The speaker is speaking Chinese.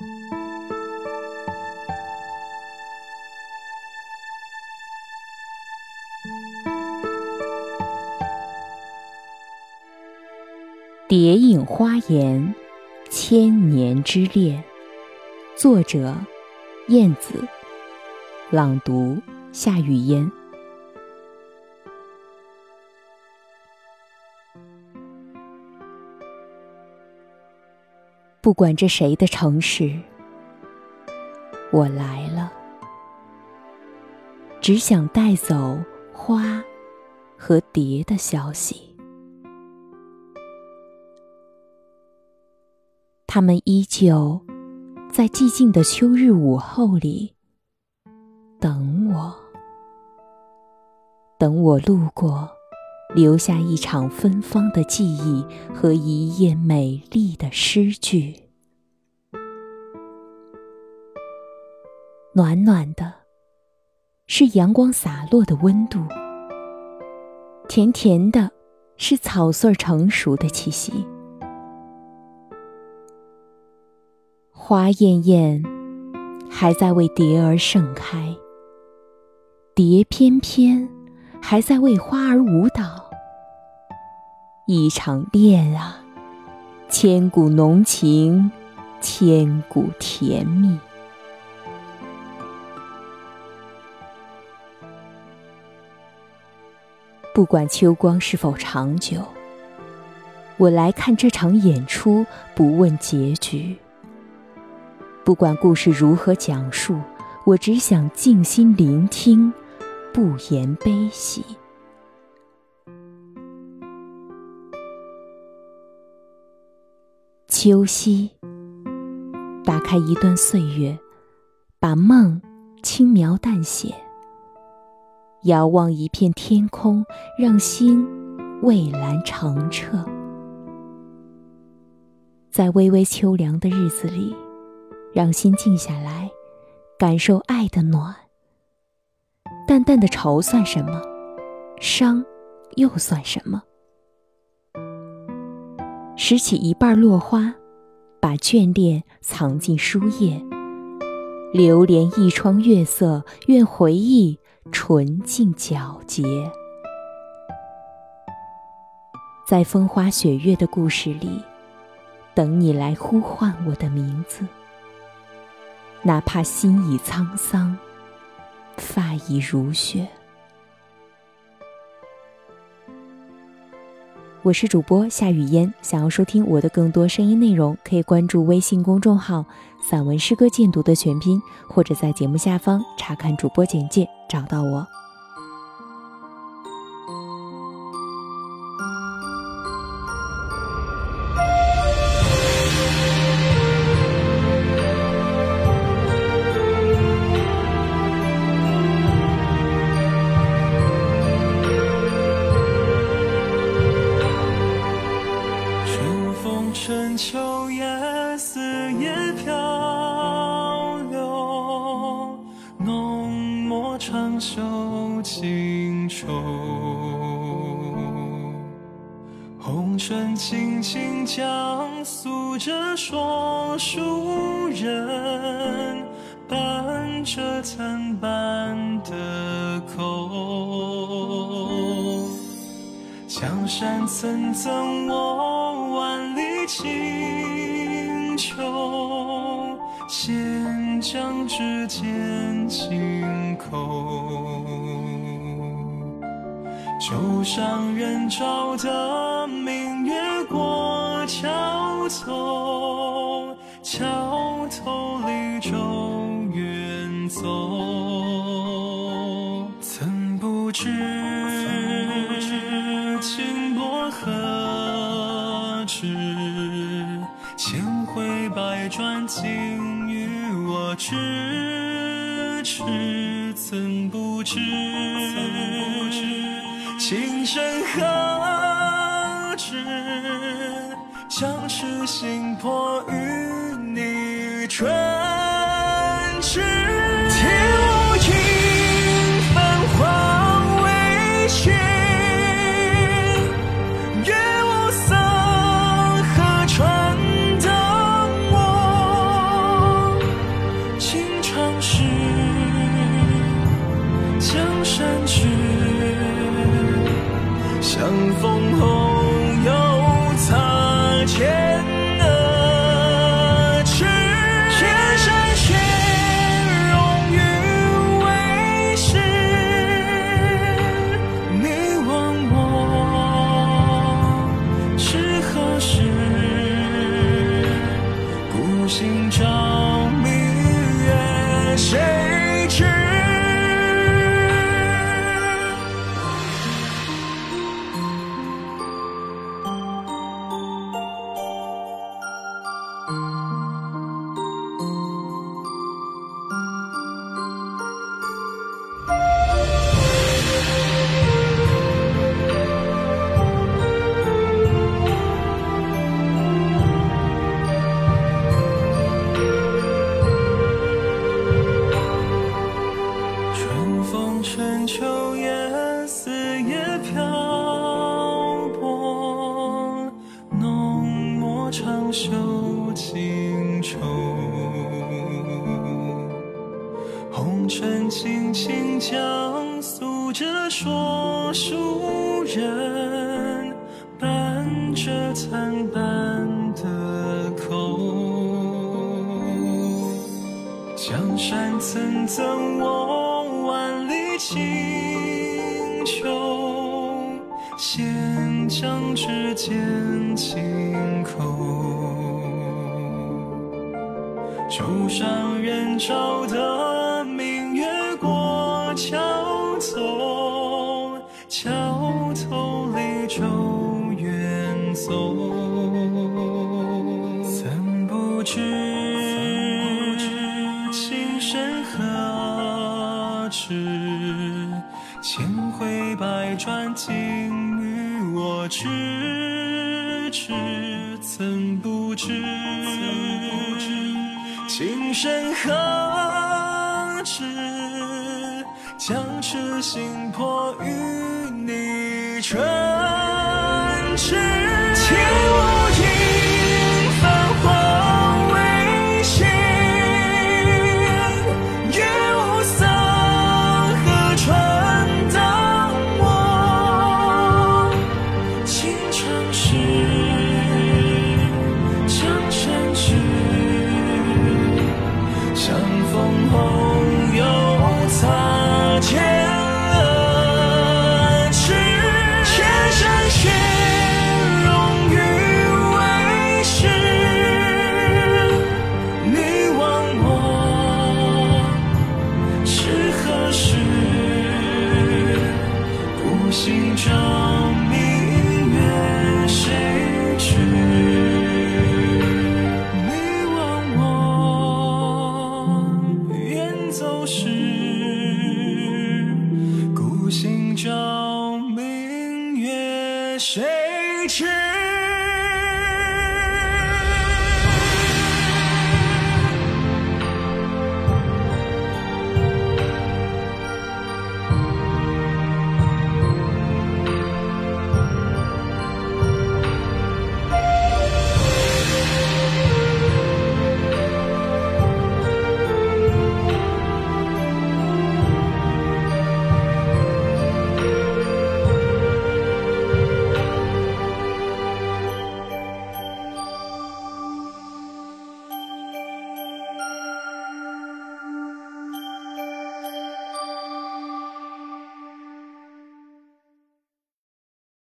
《蝶影花颜》千年之恋，作者：燕子，朗读：夏雨嫣。不管这谁的城市，我来了，只想带走花和蝶的消息。他们依旧在寂静的秋日午后里等我，等我路过，留下一场芬芳的记忆和一页美丽的诗句。暖暖的，是阳光洒落的温度；甜甜的，是草穗成熟的气息。花艳艳，还在为蝶儿盛开；蝶翩翩，还在为花儿舞蹈。一场恋啊，千古浓情，千古甜蜜。不管秋光是否长久，我来看这场演出，不问结局。不管故事如何讲述，我只想静心聆听，不言悲喜。秋夕，打开一段岁月，把梦轻描淡写。遥望一片天空，让心蔚蓝澄澈。在微微秋凉的日子里。让心静下来，感受爱的暖。淡淡的愁算什么？伤又算什么？拾起一瓣落花，把眷恋藏进书页。流连一窗月色，愿回忆纯净皎洁。在风花雪月的故事里，等你来呼唤我的名字。哪怕心已沧桑，发已如雪。我是主播夏雨嫣，想要收听我的更多声音内容，可以关注微信公众号“散文诗歌禁读”的全拼，或者在节目下方查看主播简介，找到我。秋叶似叶飘流，浓墨长袖轻愁。红尘轻轻讲诉着说书人伴着残半的口。江山层层，我万里。清秋，先将指尖，轻口。旧上人照的明月过桥头，桥头离舟远走。尺。曾不知。情深何止，将痴心魄与你纯。相逢后又擦肩春轻轻讲诉着说书人，伴着残斑的口。江山曾赠我万里清秋，先将指尖轻叩，手上远照的。桥头离愁远送，怎不知情深何止？千回百转竟与我知之，怎不知情深何止？将痴心破与。春去走时孤星照明月，谁知？